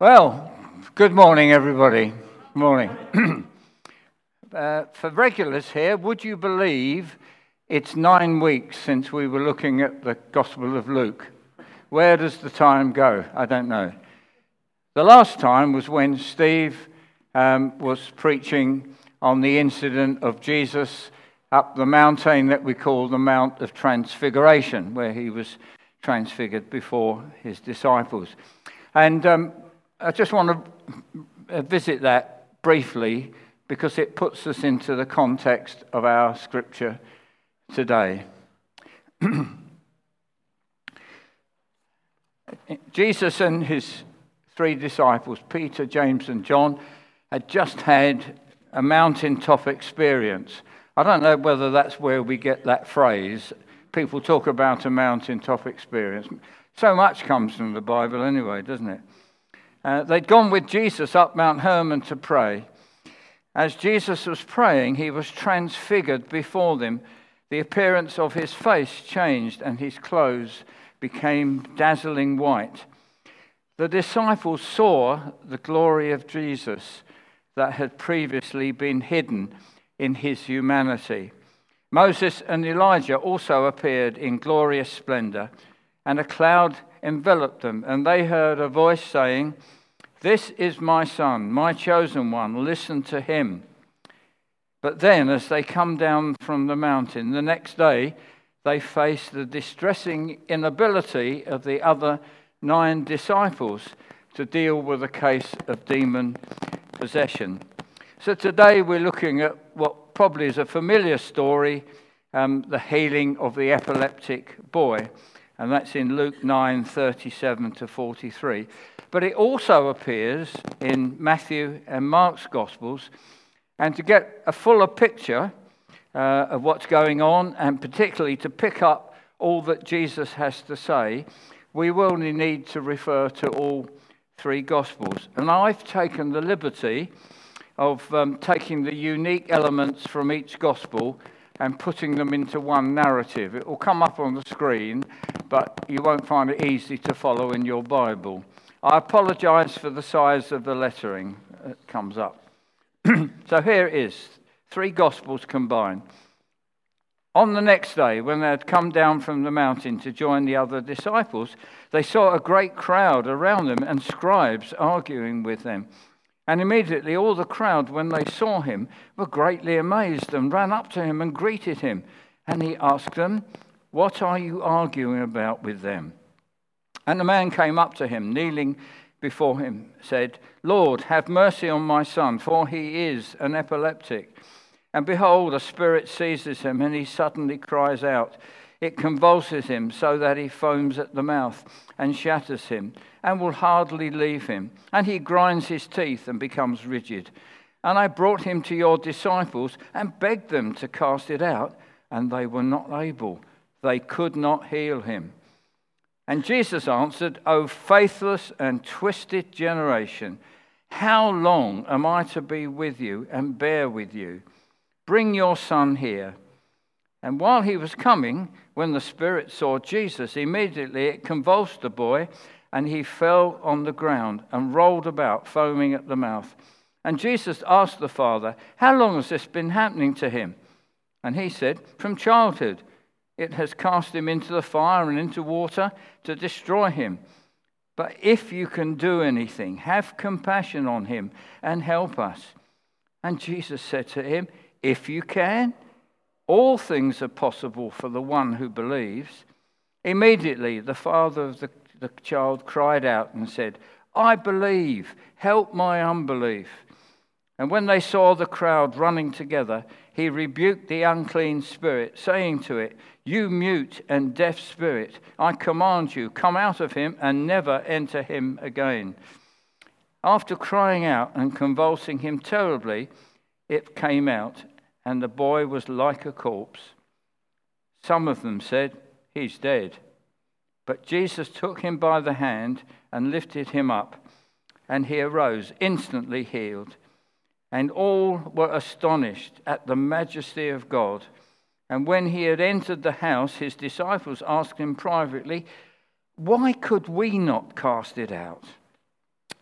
Well, good morning, everybody. Good Morning. uh, for regulars here, would you believe it's nine weeks since we were looking at the Gospel of Luke? Where does the time go? I don't know. The last time was when Steve um, was preaching on the incident of Jesus up the mountain that we call the Mount of Transfiguration, where he was transfigured before his disciples. And um, I just want to visit that briefly because it puts us into the context of our scripture today. Jesus and his three disciples, Peter, James, and John, had just had a mountaintop experience. I don't know whether that's where we get that phrase. People talk about a mountaintop experience. So much comes from the Bible anyway, doesn't it? Uh, they'd gone with Jesus up Mount Hermon to pray. As Jesus was praying, he was transfigured before them. The appearance of his face changed, and his clothes became dazzling white. The disciples saw the glory of Jesus that had previously been hidden in his humanity. Moses and Elijah also appeared in glorious splendor, and a cloud enveloped them, and they heard a voice saying, This is my son, my chosen one, listen to him. But then, as they come down from the mountain, the next day, they face the distressing inability of the other nine disciples to deal with a case of demon possession. So today we're looking at what probably is a familiar story um, the healing of the epileptic boy and that's in Luke 9 37 to 43. But it also appears in Matthew and Mark's Gospels. And to get a fuller picture uh, of what's going on, and particularly to pick up all that Jesus has to say, we will need to refer to all three Gospels. And I've taken the liberty of um, taking the unique elements from each Gospel and putting them into one narrative. It will come up on the screen, but you won't find it easy to follow in your Bible. I apologize for the size of the lettering that comes up. so here it is three Gospels combined. On the next day, when they had come down from the mountain to join the other disciples, they saw a great crowd around them and scribes arguing with them. And immediately all the crowd, when they saw him, were greatly amazed and ran up to him and greeted him. And he asked them, What are you arguing about with them? And the man came up to him, kneeling before him, said, Lord, have mercy on my son, for he is an epileptic. And behold, a spirit seizes him, and he suddenly cries out. It convulses him so that he foams at the mouth and shatters him and will hardly leave him. And he grinds his teeth and becomes rigid. And I brought him to your disciples and begged them to cast it out, and they were not able. They could not heal him. And Jesus answered, O faithless and twisted generation, how long am I to be with you and bear with you? Bring your son here. And while he was coming, when the Spirit saw Jesus, immediately it convulsed the boy, and he fell on the ground and rolled about, foaming at the mouth. And Jesus asked the father, How long has this been happening to him? And he said, From childhood. It has cast him into the fire and into water to destroy him. But if you can do anything, have compassion on him and help us. And Jesus said to him, If you can, all things are possible for the one who believes. Immediately, the father of the, the child cried out and said, I believe, help my unbelief. And when they saw the crowd running together, he rebuked the unclean spirit, saying to it, You mute and deaf spirit, I command you, come out of him and never enter him again. After crying out and convulsing him terribly, it came out and the boy was like a corpse. Some of them said, He's dead. But Jesus took him by the hand and lifted him up, and he arose, instantly healed. And all were astonished at the majesty of God. And when he had entered the house, his disciples asked him privately, Why could we not cast it out?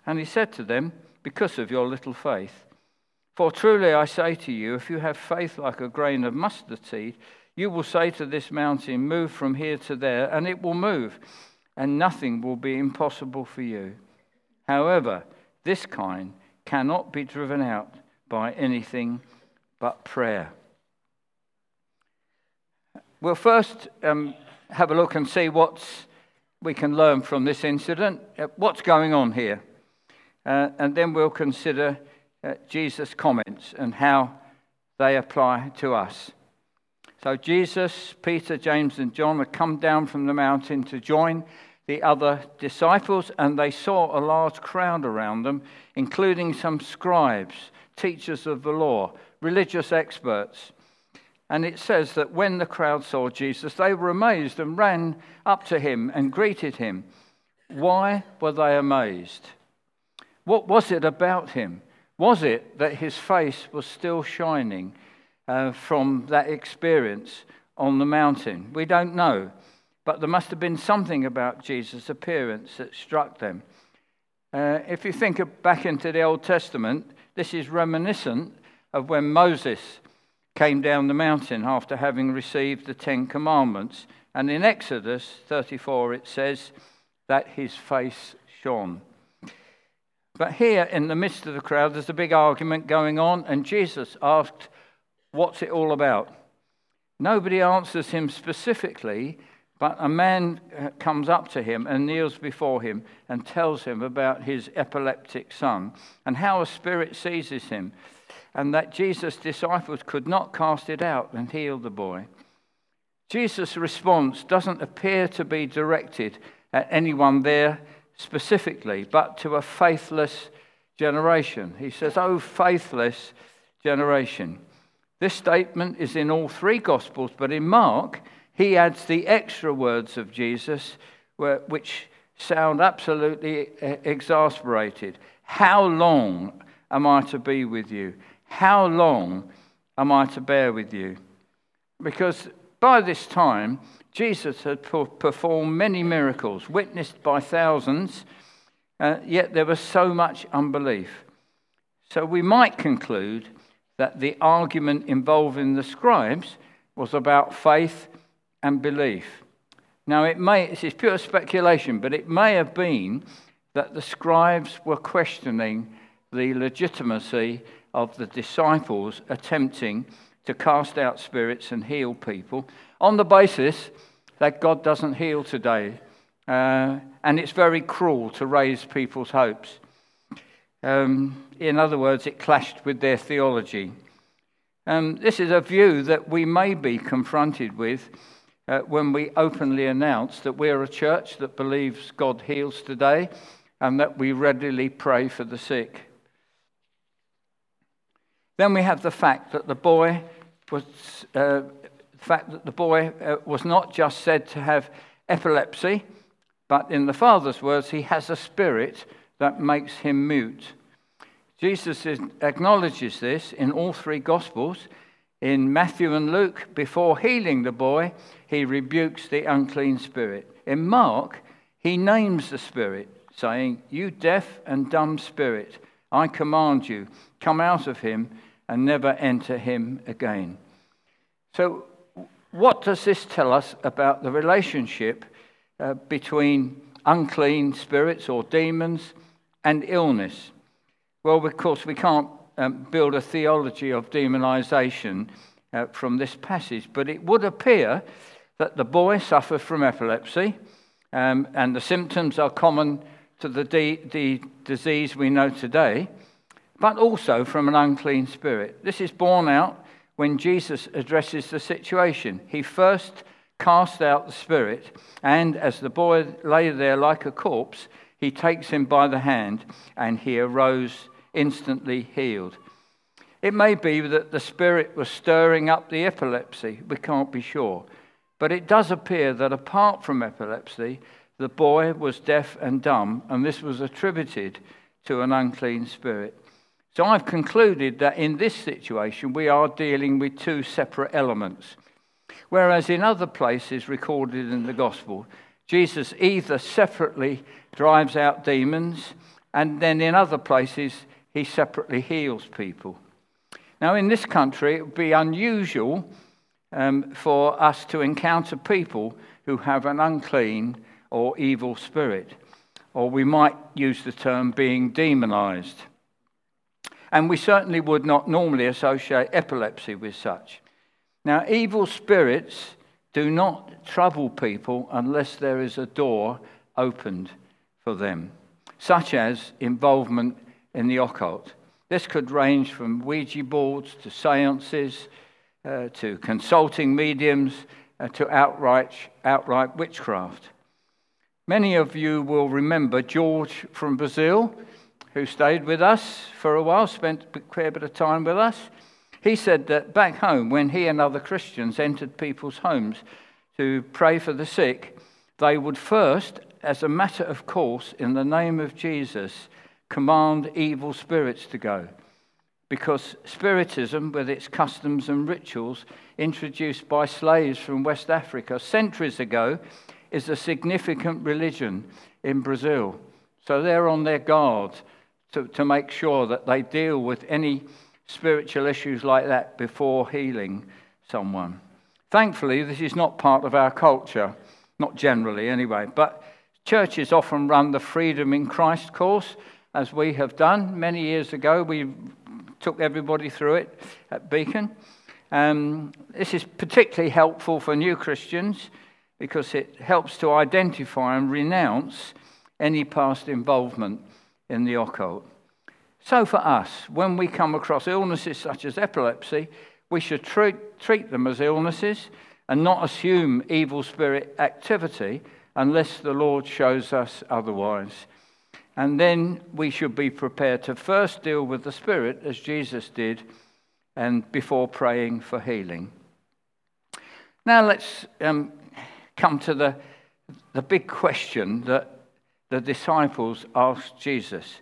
And he said to them, Because of your little faith. For truly I say to you, if you have faith like a grain of mustard seed, you will say to this mountain, Move from here to there, and it will move, and nothing will be impossible for you. However, this kind cannot be driven out by anything but prayer. We'll first um, have a look and see what we can learn from this incident. Uh, what's going on here? Uh, and then we'll consider uh, Jesus' comments and how they apply to us. So, Jesus, Peter, James, and John had come down from the mountain to join the other disciples, and they saw a large crowd around them, including some scribes, teachers of the law, religious experts. And it says that when the crowd saw Jesus, they were amazed and ran up to him and greeted him. Why were they amazed? What was it about him? Was it that his face was still shining uh, from that experience on the mountain? We don't know. But there must have been something about Jesus' appearance that struck them. Uh, if you think back into the Old Testament, this is reminiscent of when Moses came down the mountain after having received the Ten Commandments. And in Exodus 34, it says that his face shone. But here, in the midst of the crowd, there's a big argument going on, and Jesus asked, What's it all about? Nobody answers him specifically, but a man uh, comes up to him and kneels before him and tells him about his epileptic son and how a spirit seizes him, and that Jesus' disciples could not cast it out and heal the boy. Jesus' response doesn't appear to be directed at anyone there specifically, but to a faithless generation. He says, Oh, faithless generation. This statement is in all three Gospels, but in Mark, he adds the extra words of Jesus, which sound absolutely exasperated. How long am I to be with you? How long am I to bear with you? Because by this time, Jesus had performed many miracles, witnessed by thousands, uh, yet there was so much unbelief. So we might conclude that the argument involving the scribes was about faith and belief. Now, it may, this is pure speculation, but it may have been that the scribes were questioning the legitimacy of the disciples attempting to cast out spirits and heal people on the basis that God doesn't heal today. Uh, and it's very cruel to raise people's hopes. Um, in other words, it clashed with their theology. Um, this is a view that we may be confronted with uh, when we openly announce that we're a church that believes God heals today and that we readily pray for the sick. Then we have the fact that the boy was uh, the fact that the boy uh, was not just said to have epilepsy, but in the Father's words, he has a spirit that makes him mute. Jesus acknowledges this in all three Gospels. In Matthew and Luke, before healing the boy, he rebukes the unclean spirit. In Mark, he names the spirit, saying, You deaf and dumb spirit, I command you, come out of him and never enter him again. So, what does this tell us about the relationship uh, between unclean spirits or demons and illness? Well, of course, we can't um, build a theology of demonization uh, from this passage, but it would appear that the boy suffered from epilepsy, um, and the symptoms are common to the, the disease we know today, but also from an unclean spirit. This is borne out when Jesus addresses the situation. He first cast out the spirit, and as the boy lay there like a corpse, he takes him by the hand, and he arose instantly healed. It may be that the spirit was stirring up the epilepsy, we can't be sure. But it does appear that apart from epilepsy, the boy was deaf and dumb, and this was attributed to an unclean spirit. So I've concluded that in this situation, we are dealing with two separate elements. Whereas in other places recorded in the gospel, Jesus either separately drives out demons And then in other places, he separately heals people. Now, in this country, it would be unusual um, for us to encounter people who have an unclean or evil spirit, or we might use the term being demonized. And we certainly would not normally associate epilepsy with such. Now, evil spirits do not trouble people unless there is a door opened for them, such as involvement in the occult. This could range from Ouija boards to seances uh, to consulting mediums uh, to outright, outright witchcraft. Many of you will remember George from Brazil, who stayed with us for a while, spent a fair bit of time with us. He said that back home, when he and other Christians entered people's homes to pray for the sick, they would first, as a matter of course, in the name of Jesus, command evil spirits to go. Because Spiritism, with its customs and rituals introduced by slaves from West Africa centuries ago, is a significant religion in Brazil. So they're on their guard to, to make sure that they deal with any spiritual issues like that before healing someone. Thankfully, this is not part of our culture, not generally anyway, but churches often run the Freedom in Christ course, as we have done many years ago. We took everybody through it at Beacon. Um, this is particularly helpful for new Christians because it helps to identify and renounce any past involvement in the occult. So, for us, when we come across illnesses such as epilepsy, we should treat, treat them as illnesses and not assume evil spirit activity unless the Lord shows us otherwise. And then we should be prepared to first deal with the spirit as Jesus did and before praying for healing. Now let's um, come to the, the big question that the disciples asked Jesus.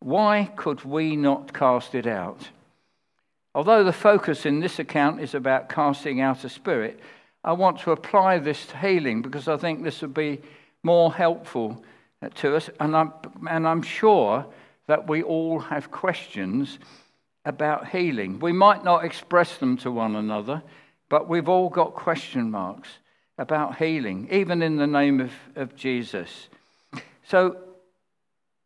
Why could we not cast it out? Although the focus in this account is about casting out a spirit, I want to apply this to healing because I think this would be more helpful to us. And I'm, and I'm sure that we all have questions about healing. We might not express them to one another, but we've all got question marks about healing, even in the name of, of Jesus. So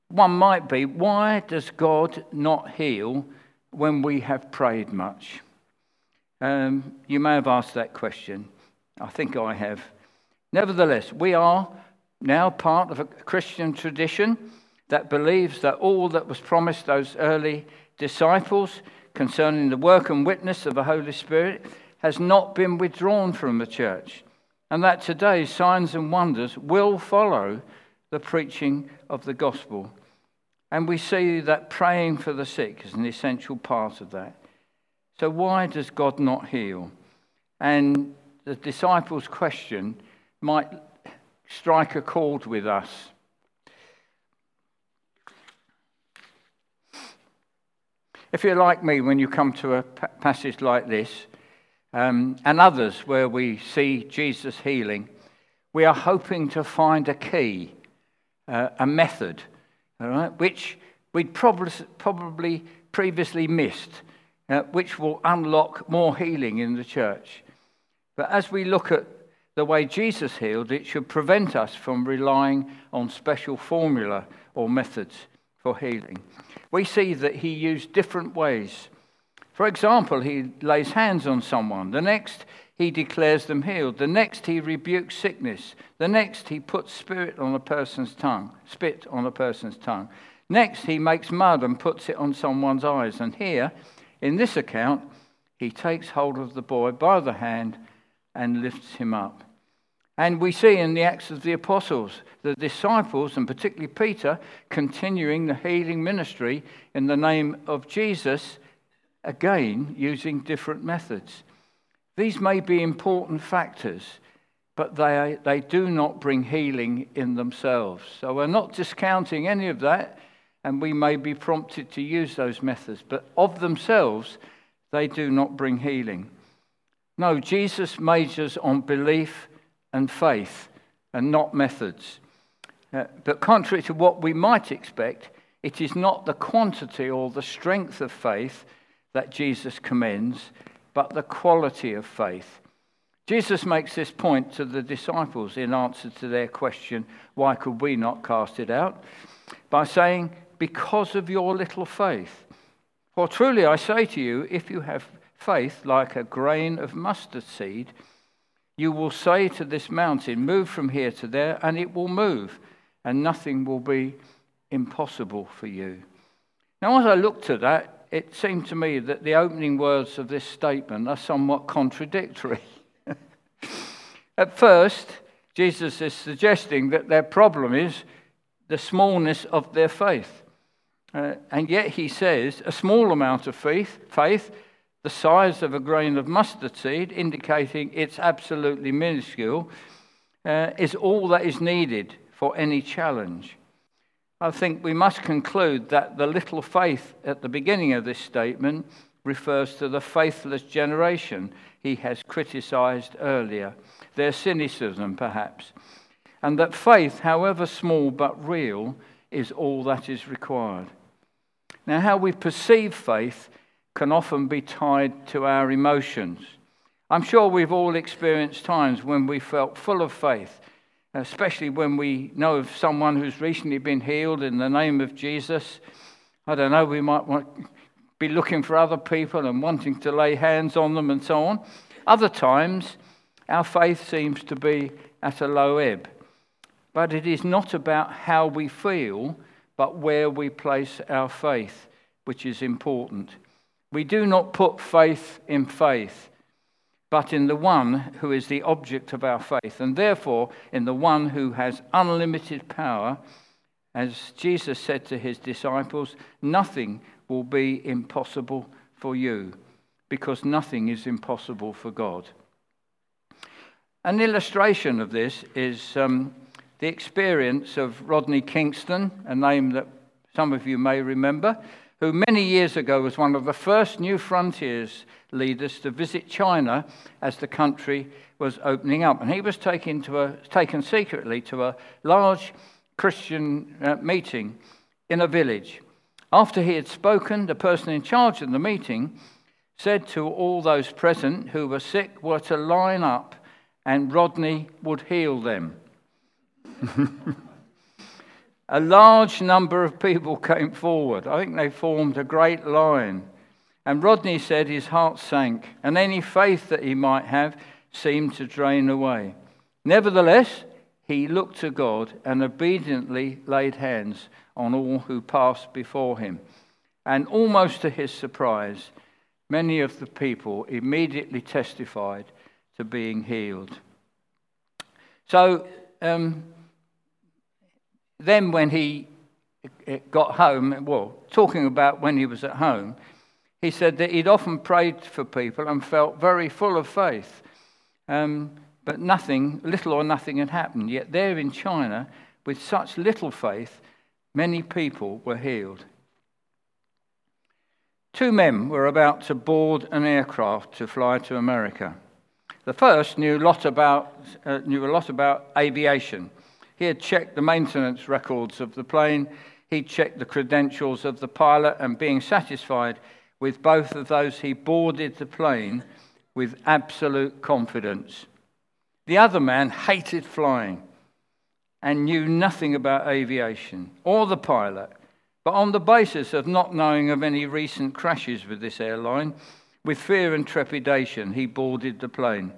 one might be why does God not heal when we have prayed much? Um, you may have asked that question. I think I have. Nevertheless, we are now part of a Christian tradition that believes that all that was promised those early disciples concerning the work and witness of the Holy Spirit has not been withdrawn from the church, and that today signs and wonders will follow the preaching of the gospel. And we see that praying for the sick is an essential part of that. So, why does God not heal? And the disciples' question might strike a chord with us. If you're like me, when you come to a passage like this, um, and others where we see Jesus healing, we are hoping to find a key, uh, a method all right, which we'd probably, probably previously missed, uh, which will unlock more healing in the church. But as we look at the way Jesus healed, it should prevent us from relying on special formula or methods for healing. We see that he used different ways. For example, he lays hands on someone. The next, he declares them healed. The next, he rebukes sickness. The next, he puts spirit on a person's tongue, spit on a person's tongue. Next, he makes mud and puts it on someone's eyes. And here, in this account, he takes hold of the boy by the hand and lifts him up. And we see in the Acts of the Apostles the disciples, and particularly Peter, continuing the healing ministry in the name of Jesus, again using different methods. These may be important factors, but they, they do not bring healing in themselves. So we're not discounting any of that, and we may be prompted to use those methods, but of themselves, they do not bring healing. No, Jesus majors on belief and faith and not methods. Uh, but contrary to what we might expect, it is not the quantity or the strength of faith that Jesus commends, but the quality of faith. Jesus makes this point to the disciples in answer to their question, Why could we not cast it out? by saying, Because of your little faith. For truly I say to you, if you have faith like a grain of mustard seed, you will say to this mountain, Move from here to there, and it will move, and nothing will be impossible for you. Now, as I looked at that, it seemed to me that the opening words of this statement are somewhat contradictory. At first, Jesus is suggesting that their problem is the smallness of their faith. Uh, and yet he says a small amount of faith, faith, the size of a grain of mustard seed, indicating it's absolutely minuscule, uh, is all that is needed for any challenge. I think we must conclude that the little faith at the beginning of this statement refers to the faithless generation he has criticized earlier, their cynicism perhaps, and that faith, however small but real, is all that is required. Now, how we perceive faith can often be tied to our emotions. I'm sure we've all experienced times when we felt full of faith especially when we know of someone who's recently been healed in the name of Jesus. I don't know, we might want, be looking for other people and wanting to lay hands on them and so on. Other times, our faith seems to be at a low ebb. But it is not about how we feel, but where we place our faith, which is important. We do not put faith in faith but in the one who is the object of our faith, and therefore in the one who has unlimited power. As Jesus said to his disciples, nothing will be impossible for you, because nothing is impossible for God. An illustration of this is um, the experience of Rodney Kingston, a name that some of you may remember, who many years ago was one of the first New Frontiers leaders to visit China as the country was opening up. And he was taken, to a, taken secretly to a large Christian uh, meeting in a village. After he had spoken, the person in charge of the meeting said to all those present who were sick were to line up and Rodney would heal them. a large number of people came forward. I think they formed a great line. And Rodney said his heart sank, and any faith that he might have seemed to drain away. Nevertheless, he looked to God and obediently laid hands on all who passed before him. And almost to his surprise, many of the people immediately testified to being healed. So, um, then when he got home, well, talking about when he was at home, he said that he'd often prayed for people and felt very full of faith. Um, but nothing, little or nothing had happened. Yet there in China, with such little faith, many people were healed. Two men were about to board an aircraft to fly to America. The first knew lot about, uh, knew a lot about aviation. He had checked the maintenance records of the plane, he checked the credentials of the pilot, and being satisfied, with both of those, he boarded the plane with absolute confidence. The other man hated flying and knew nothing about aviation or the pilot, but on the basis of not knowing of any recent crashes with this airline, with fear and trepidation, he boarded the plane.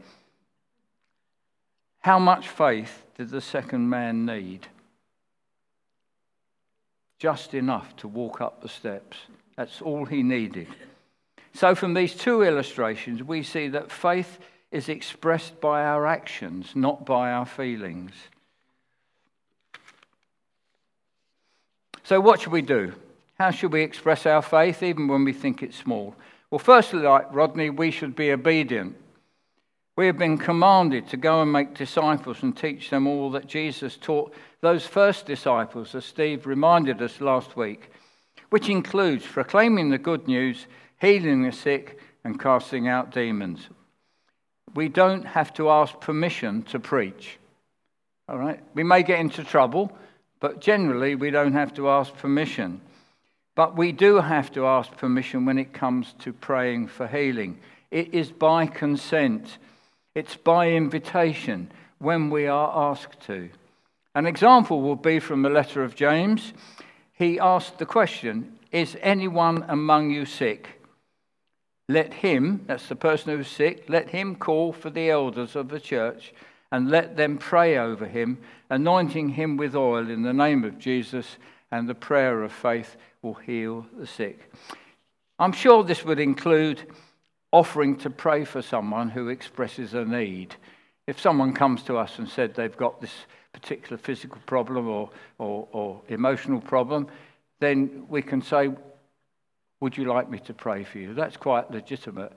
How much faith did the second man need? Just enough to walk up the steps. That's all he needed. So, from these two illustrations, we see that faith is expressed by our actions, not by our feelings. So, what should we do? How should we express our faith, even when we think it's small? Well, firstly, like Rodney, we should be obedient. We have been commanded to go and make disciples and teach them all that Jesus taught those first disciples, as Steve reminded us last week which includes proclaiming the good news, healing the sick, and casting out demons. We don't have to ask permission to preach. All right? We may get into trouble, but generally we don't have to ask permission. But we do have to ask permission when it comes to praying for healing. It is by consent, it's by invitation when we are asked to. An example will be from the letter of James. He asked the question Is anyone among you sick? Let him, that's the person who's sick, let him call for the elders of the church and let them pray over him, anointing him with oil in the name of Jesus, and the prayer of faith will heal the sick. I'm sure this would include offering to pray for someone who expresses a need. If someone comes to us and said they've got this particular physical problem or, or, or emotional problem, then we can say, Would you like me to pray for you? That's quite legitimate.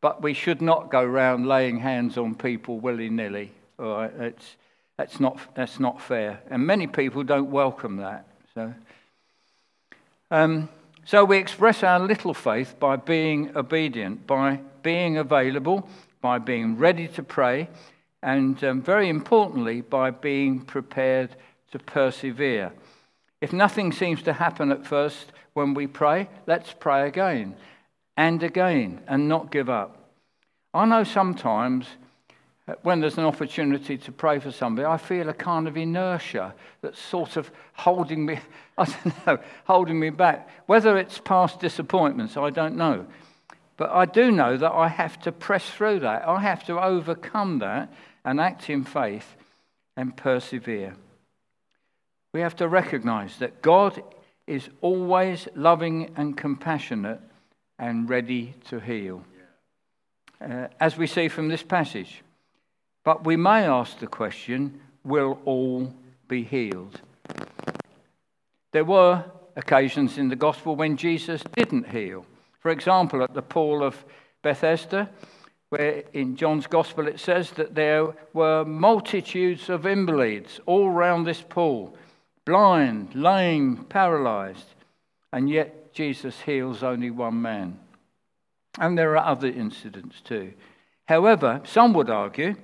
But we should not go around laying hands on people willy nilly. It's, that's, not, that's not fair. And many people don't welcome that. So, um, so we express our little faith by being obedient, by being available, by being ready to pray, and um, very importantly, by being prepared to persevere. If nothing seems to happen at first when we pray, let's pray again and again and not give up. I know sometimes when there's an opportunity to pray for somebody, I feel a kind of inertia that's sort of holding me, I don't know, holding me back. Whether it's past disappointments, I don't know. But I do know that I have to press through that. I have to overcome that and act in faith and persevere. We have to recognize that God is always loving and compassionate and ready to heal. Uh, as we see from this passage. But we may ask the question will all be healed? There were occasions in the gospel when Jesus didn't heal. For example, at the pool of Bethesda, where in John's Gospel it says that there were multitudes of invalids all round this pool, blind, lame, paralyzed, and yet Jesus heals only one man. And there are other incidents too. However, some would argue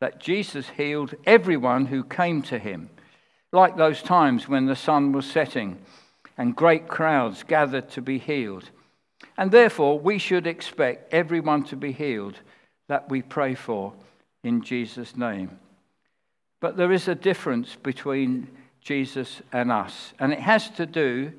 that Jesus healed everyone who came to him, like those times when the sun was setting and great crowds gathered to be healed. And therefore, we should expect everyone to be healed that we pray for in Jesus' name. But there is a difference between Jesus and us, and it has to do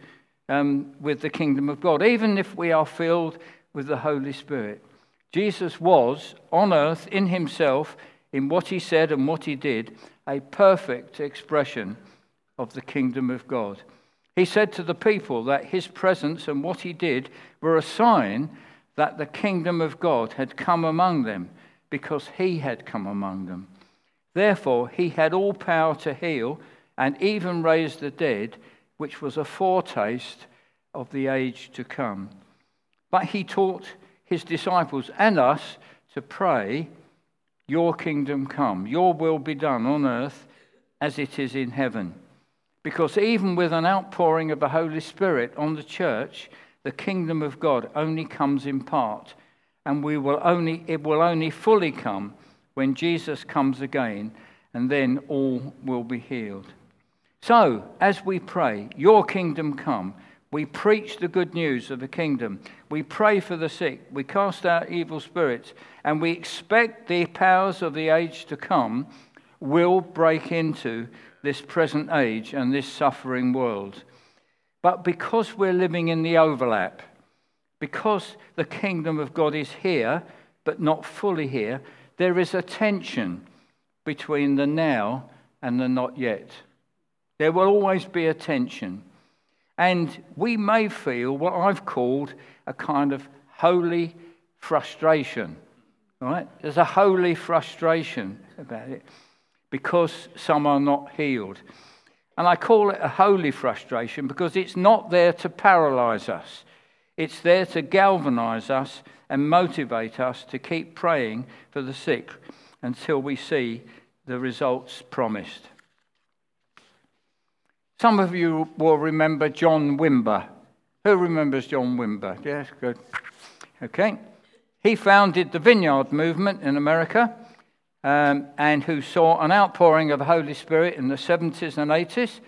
um, with the kingdom of God, even if we are filled with the Holy Spirit. Jesus was on earth in himself, in what he said and what he did, a perfect expression of the kingdom of God. He said to the people that his presence and what he did were a sign that the kingdom of God had come among them because he had come among them. Therefore, he had all power to heal and even raise the dead, which was a foretaste of the age to come. But he taught his disciples and us to pray, Your kingdom come, your will be done on earth as it is in heaven. Because even with an outpouring of the Holy Spirit on the church, the kingdom of God only comes in part, and we will only, it will only fully come when Jesus comes again, and then all will be healed. So, as we pray, Your kingdom come, we preach the good news of the kingdom. We pray for the sick. We cast out evil spirits. And we expect the powers of the age to come will break into this present age and this suffering world. But because we're living in the overlap, because the kingdom of God is here, but not fully here, there is a tension between the now and the not yet. There will always be a tension. And we may feel what I've called a kind of holy frustration. Right? There's a holy frustration about it because some are not healed. And I call it a holy frustration because it's not there to paralyze us, it's there to galvanize us and motivate us to keep praying for the sick until we see the results promised. Some of you will remember John Wimber. Who remembers John Wimber? Yes, good. Okay. He founded the Vineyard Movement in America um, and who saw an outpouring of the Holy Spirit in the 70s and 80s.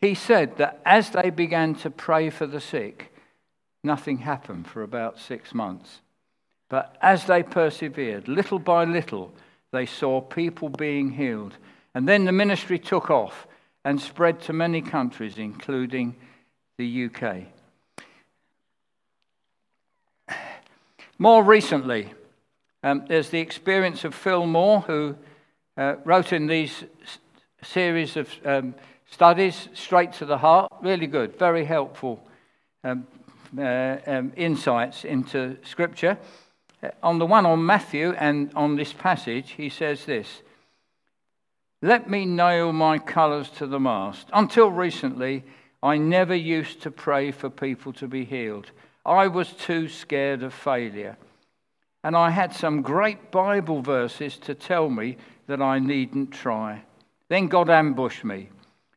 He said that as they began to pray for the sick, nothing happened for about six months. But as they persevered, little by little, they saw people being healed. And then the ministry took off and spread to many countries, including the UK. More recently, um, there's the experience of Phil Moore, who uh, wrote in these series of um, studies straight to the heart. Really good, very helpful um, uh, um, insights into Scripture. Uh, on the one on Matthew and on this passage, he says this Let me nail my colours to the mast. Until recently, I never used to pray for people to be healed. I was too scared of failure. And I had some great Bible verses to tell me that I needn't try. Then God ambushed me.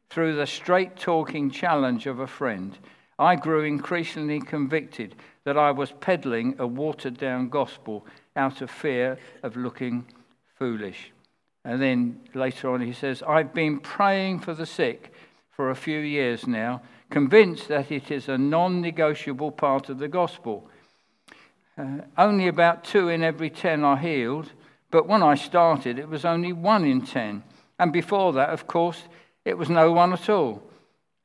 Through the straight talking challenge of a friend, I grew increasingly convicted that I was peddling a watered down gospel out of fear of looking foolish. And then later on, he says, I've been praying for the sick for a few years now, convinced that it is a non negotiable part of the gospel. Uh, only about two in every ten are healed, but when I started, it was only one in ten. And before that, of course, it was no one at all.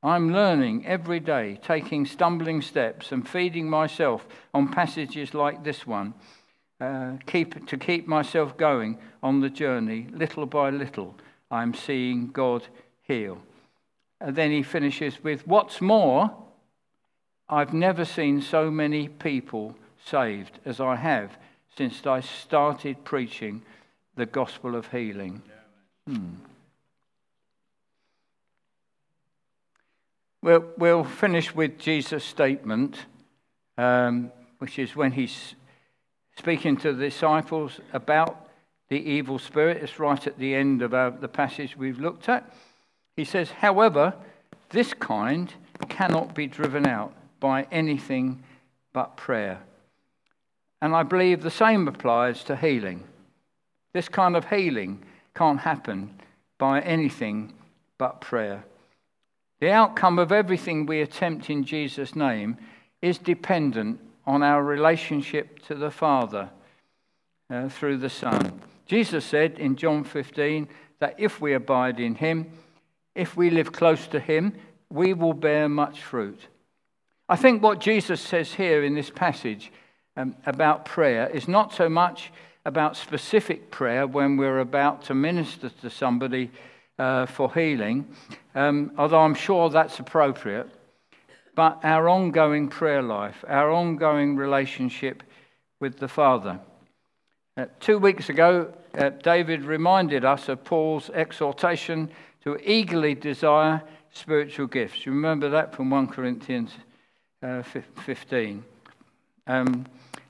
I'm learning every day, taking stumbling steps and feeding myself on passages like this one uh, keep, to keep myself going on the journey. Little by little, I'm seeing God heal. And then he finishes with, What's more, I've never seen so many people saved as I have since I started preaching the gospel of healing. Hmm. We'll, we'll finish with Jesus' statement, um, which is when he's speaking to the disciples about the evil spirit. It's right at the end of our, the passage we've looked at. He says, However, this kind cannot be driven out by anything but prayer. And I believe the same applies to healing. This kind of healing can't happen by anything but prayer. The outcome of everything we attempt in Jesus' name is dependent on our relationship to the Father uh, through the Son. Jesus said in John 15 that if we abide in Him, if we live close to Him, we will bear much fruit. I think what Jesus says here in this passage um, about prayer is not so much about specific prayer when we're about to minister to somebody uh, for healing, um, although I'm sure that's appropriate. But our ongoing prayer life, our ongoing relationship with the Father. Uh, two weeks ago, uh, David reminded us of Paul's exhortation to eagerly desire spiritual gifts. You remember that from 1 Corinthians uh, 15. Um,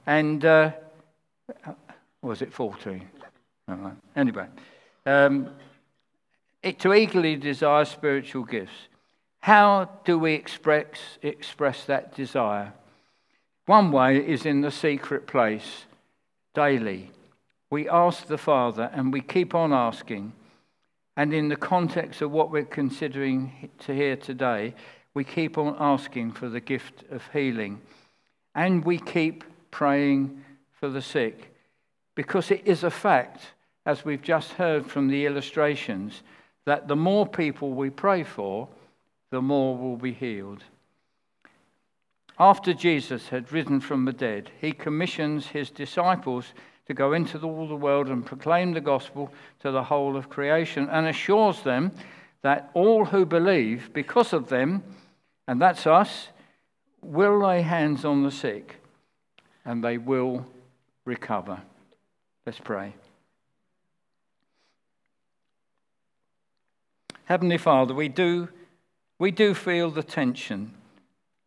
and uh, was it 14? Anyway, um, it, to eagerly desire spiritual gifts. How do we express, express that desire? One way is in the secret place, daily. We ask the Father and we keep on asking. And in the context of what we're considering to hear today, we keep on asking for the gift of healing. And we keep praying for the sick. Because it is a fact, as we've just heard from the illustrations, that the more people we pray for, the more will be healed. After Jesus had risen from the dead, he commissions his disciples to go into all the world and proclaim the gospel to the whole of creation and assures them that all who believe, because of them, and that's us, will lay hands on the sick and they will recover. Let's pray. Heavenly Father, we do, we do feel the tension.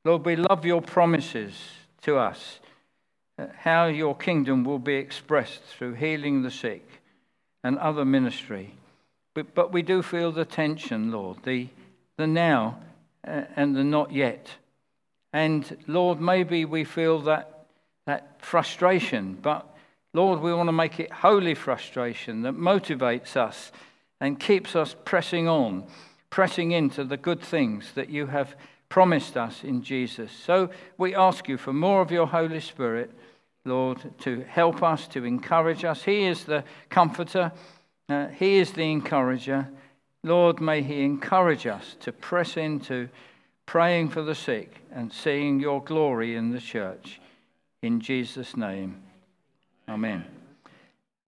Lord, we love your promises to us, uh, how your kingdom will be expressed through healing the sick and other ministry. But, but we do feel the tension, Lord, the, the now uh, and the not yet. And Lord, maybe we feel that, that frustration, but Lord, we want to make it holy frustration that motivates us and keeps us pressing on pressing into the good things that you have promised us in Jesus. So we ask you for more of your Holy Spirit, Lord, to help us, to encourage us. He is the comforter, uh, He is the encourager. Lord, may He encourage us to press into praying for the sick and seeing your glory in the church. In Jesus' name, amen.